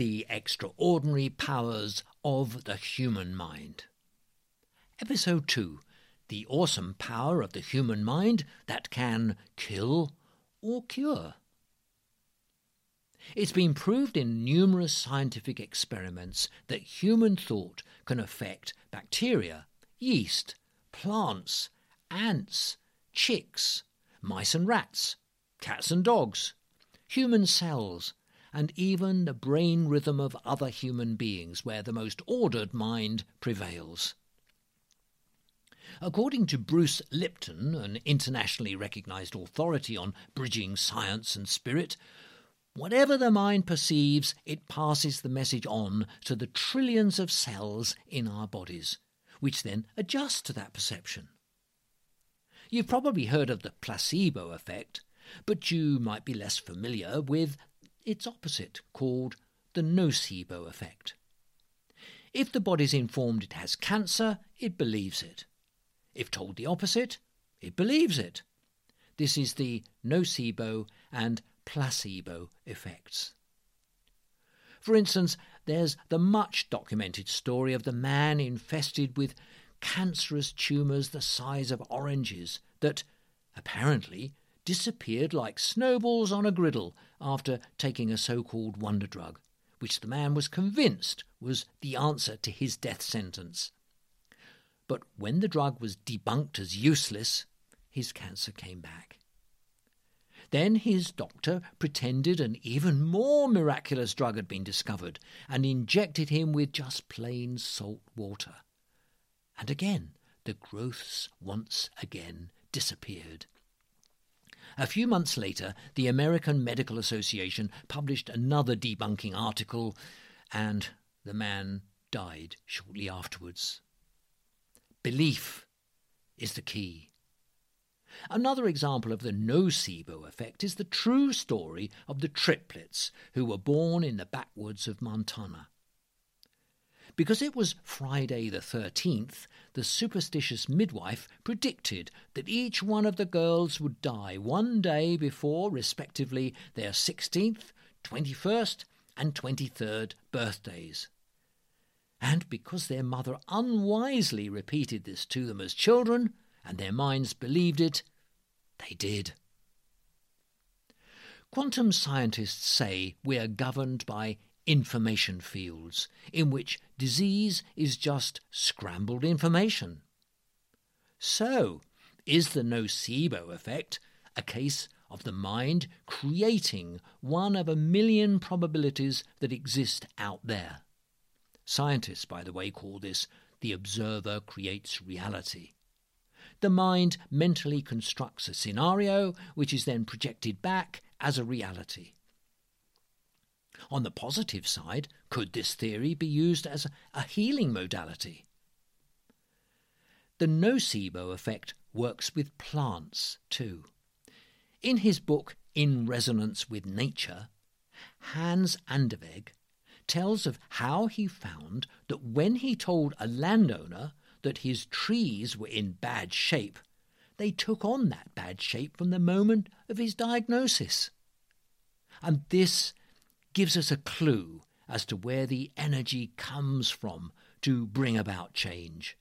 the extraordinary powers of the human mind. Episode 2 The awesome power of the human mind that can kill or cure. It's been proved in numerous scientific experiments that human thought can affect bacteria, yeast, plants, ants, chicks, mice and rats, cats and dogs, human cells, and even the brain rhythm of other human beings, where the most ordered mind prevails. According to Bruce Lipton, an internationally recognized authority on bridging science and spirit, whatever the mind perceives, it passes the message on to the trillions of cells in our bodies, which then adjust to that perception. You've probably heard of the placebo effect, but you might be less familiar with its opposite, called the nocebo effect. If the body's informed it has cancer, it believes it. If told the opposite, it believes it. This is the nocebo and placebo effects. For instance, there's the much documented story of the man infested with cancerous tumours the size of oranges that, apparently, disappeared like snowballs on a griddle after taking a so called wonder drug, which the man was convinced was the answer to his death sentence. But when the drug was debunked as useless, his cancer came back. Then his doctor pretended an even more miraculous drug had been discovered and injected him with just plain salt water. And again, the growths once again disappeared. A few months later, the American Medical Association published another debunking article, and the man died shortly afterwards. Belief is the key. Another example of the nocebo effect is the true story of the triplets who were born in the backwoods of Montana. Because it was Friday the 13th, the superstitious midwife predicted that each one of the girls would die one day before, respectively, their 16th, 21st, and 23rd birthdays. And because their mother unwisely repeated this to them as children, and their minds believed it, they did. Quantum scientists say we are governed by information fields, in which disease is just scrambled information. So, is the nocebo effect a case of the mind creating one of a million probabilities that exist out there? Scientists, by the way, call this the observer creates reality. The mind mentally constructs a scenario which is then projected back as a reality. On the positive side, could this theory be used as a healing modality? The nocebo effect works with plants too. In his book In Resonance with Nature, Hans Andeweg tells of how he found that when he told a landowner that his trees were in bad shape, they took on that bad shape from the moment of his diagnosis. And this gives us a clue as to where the energy comes from to bring about change.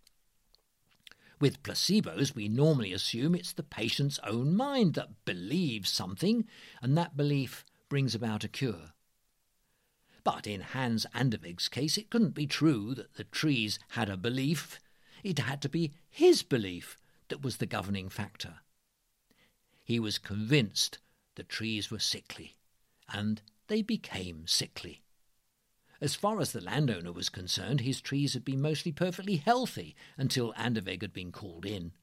With placebos, we normally assume it's the patient's own mind that believes something, and that belief brings about a cure. But in Hans Andeweg's case, it couldn't be true that the trees had a belief. It had to be his belief that was the governing factor. He was convinced the trees were sickly, and they became sickly. As far as the landowner was concerned, his trees had been mostly perfectly healthy until Andeweg had been called in.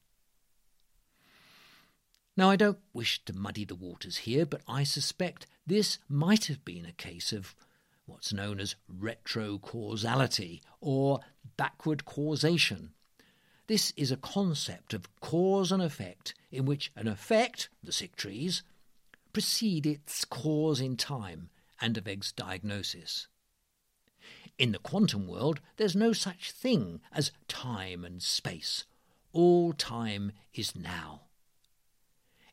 Now, I don't wish to muddy the waters here, but I suspect this might have been a case of what's known as retrocausality or backward causation. This is a concept of cause and effect in which an effect, the sick trees, precede its cause in time, Andeweg's diagnosis. In the quantum world, there's no such thing as time and space. All time is now.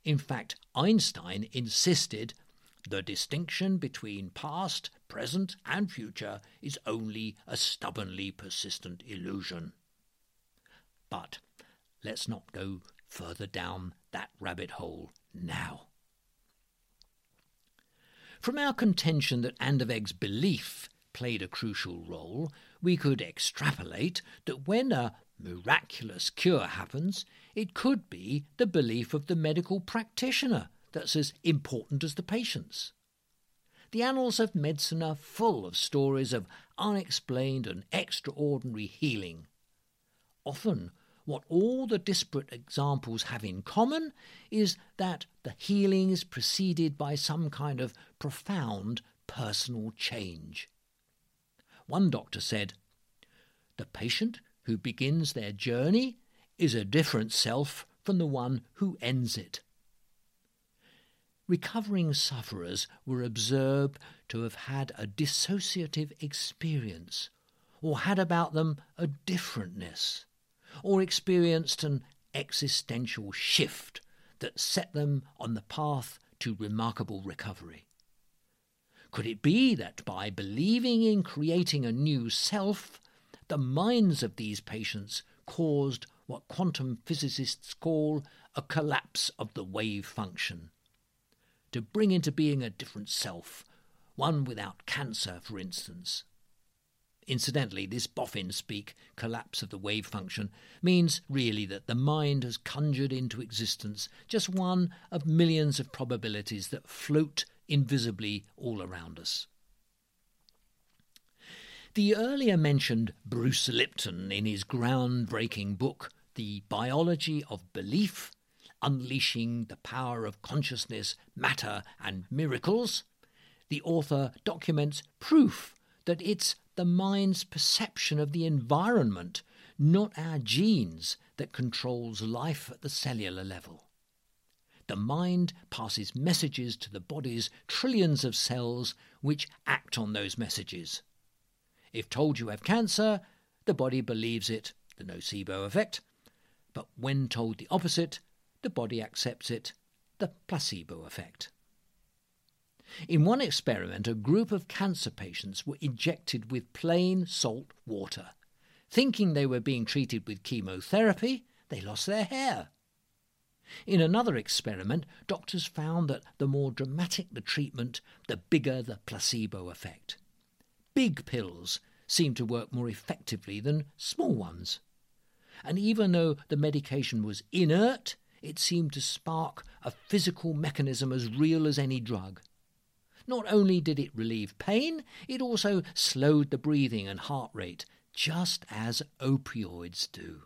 In fact, Einstein insisted The distinction between past, present, and future is only a stubbornly persistent illusion. But let's not go further down that rabbit hole now. From our contention that Andeweg's belief played a crucial role, we could extrapolate that when a miraculous cure happens, it could be the belief of the medical practitioner that's as important as the patient's. The annals of medicine are full of stories of unexplained and extraordinary healing. Often what all the disparate examples have in common is that the healing is preceded by some kind of profound personal change. One doctor said, The patient who begins their journey is a different self from the one who ends it. Recovering sufferers were observed to have had a dissociative experience or had about them a differentness or experienced an existential shift that set them on the path to remarkable recovery? Could it be that by believing in creating a new self, the minds of these patients caused what quantum physicists call a collapse of the wave function? To bring into being a different self, one without cancer, for instance, Incidentally, this boffin speak, collapse of the wave function, means really that the mind has conjured into existence just one of millions of probabilities that float invisibly all around us. The earlier mentioned Bruce Lipton, in his groundbreaking book, The Biology of Belief Unleashing the Power of Consciousness, Matter, and Miracles, the author documents proof that it's the mind's perception of the environment, not our genes, that controls life at the cellular level. The mind passes messages to the body's trillions of cells which act on those messages. If told you have cancer, the body believes it, the nocebo effect, but when told the opposite, the body accepts it, the placebo effect. In one experiment, a group of cancer patients were injected with plain salt water. Thinking they were being treated with chemotherapy, they lost their hair. In another experiment, doctors found that the more dramatic the treatment, the bigger the placebo effect. Big pills seemed to work more effectively than small ones. And even though the medication was inert, it seemed to spark a physical mechanism as real as any drug. Not only did it relieve pain, it also slowed the breathing and heart rate, just as opioids do.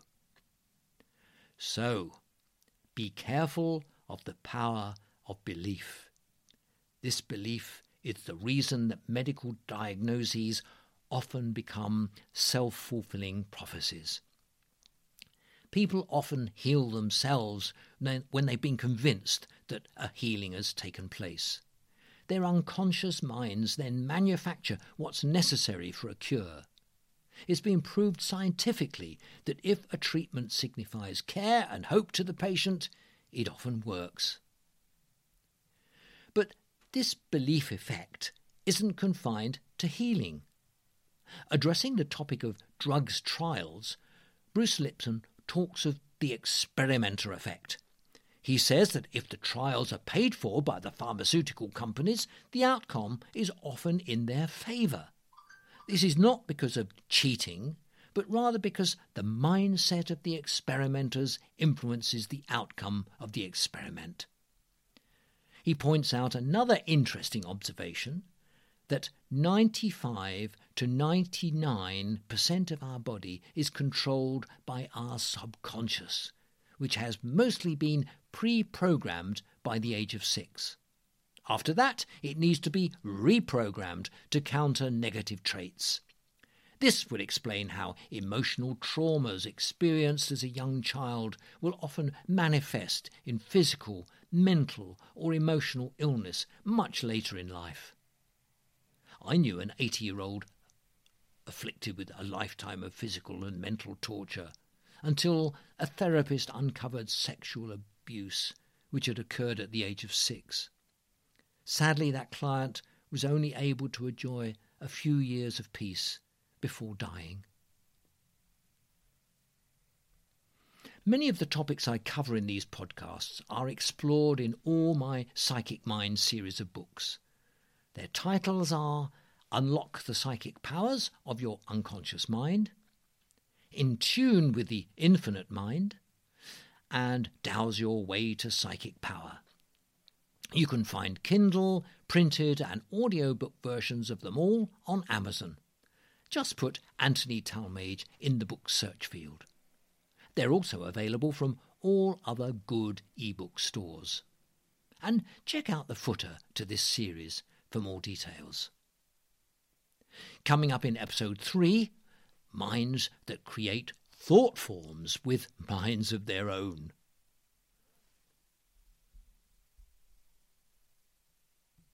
So, be careful of the power of belief. This belief is the reason that medical diagnoses often become self fulfilling prophecies. People often heal themselves when they've been convinced that a healing has taken place. Their unconscious minds then manufacture what's necessary for a cure. It's been proved scientifically that if a treatment signifies care and hope to the patient, it often works. But this belief effect isn't confined to healing. Addressing the topic of drugs trials, Bruce Lipton talks of the experimenter effect he says that if the trials are paid for by the pharmaceutical companies, the outcome is often in their favour. This is not because of cheating, but rather because the mindset of the experimenters influences the outcome of the experiment. He points out another interesting observation that 95 to 99% of our body is controlled by our subconscious, which has mostly been pre programmed by the age of six. After that, it needs to be reprogrammed to counter negative traits. This would explain how emotional traumas experienced as a young child will often manifest in physical, mental, or emotional illness much later in life. I knew an 80 year old afflicted with a lifetime of physical and mental torture until a therapist uncovered sexual abuse which had occurred at the age of six. Sadly, that client was only able to enjoy a few years of peace before dying. Many of the topics I cover in these podcasts are explored in all my Psychic Mind series of books. Their titles are Unlock the Psychic Powers of Your Unconscious Mind, In Tune with the Infinite Mind, and Dowse Your Way to Psychic Power. You can find Kindle, printed, and audiobook versions of them all on Amazon. Just put Anthony Talmage in the book search field. They're also available from all other good ebook stores. And check out the footer to this series for more details. Coming up in episode 3 Minds that create thought forms with minds of their own.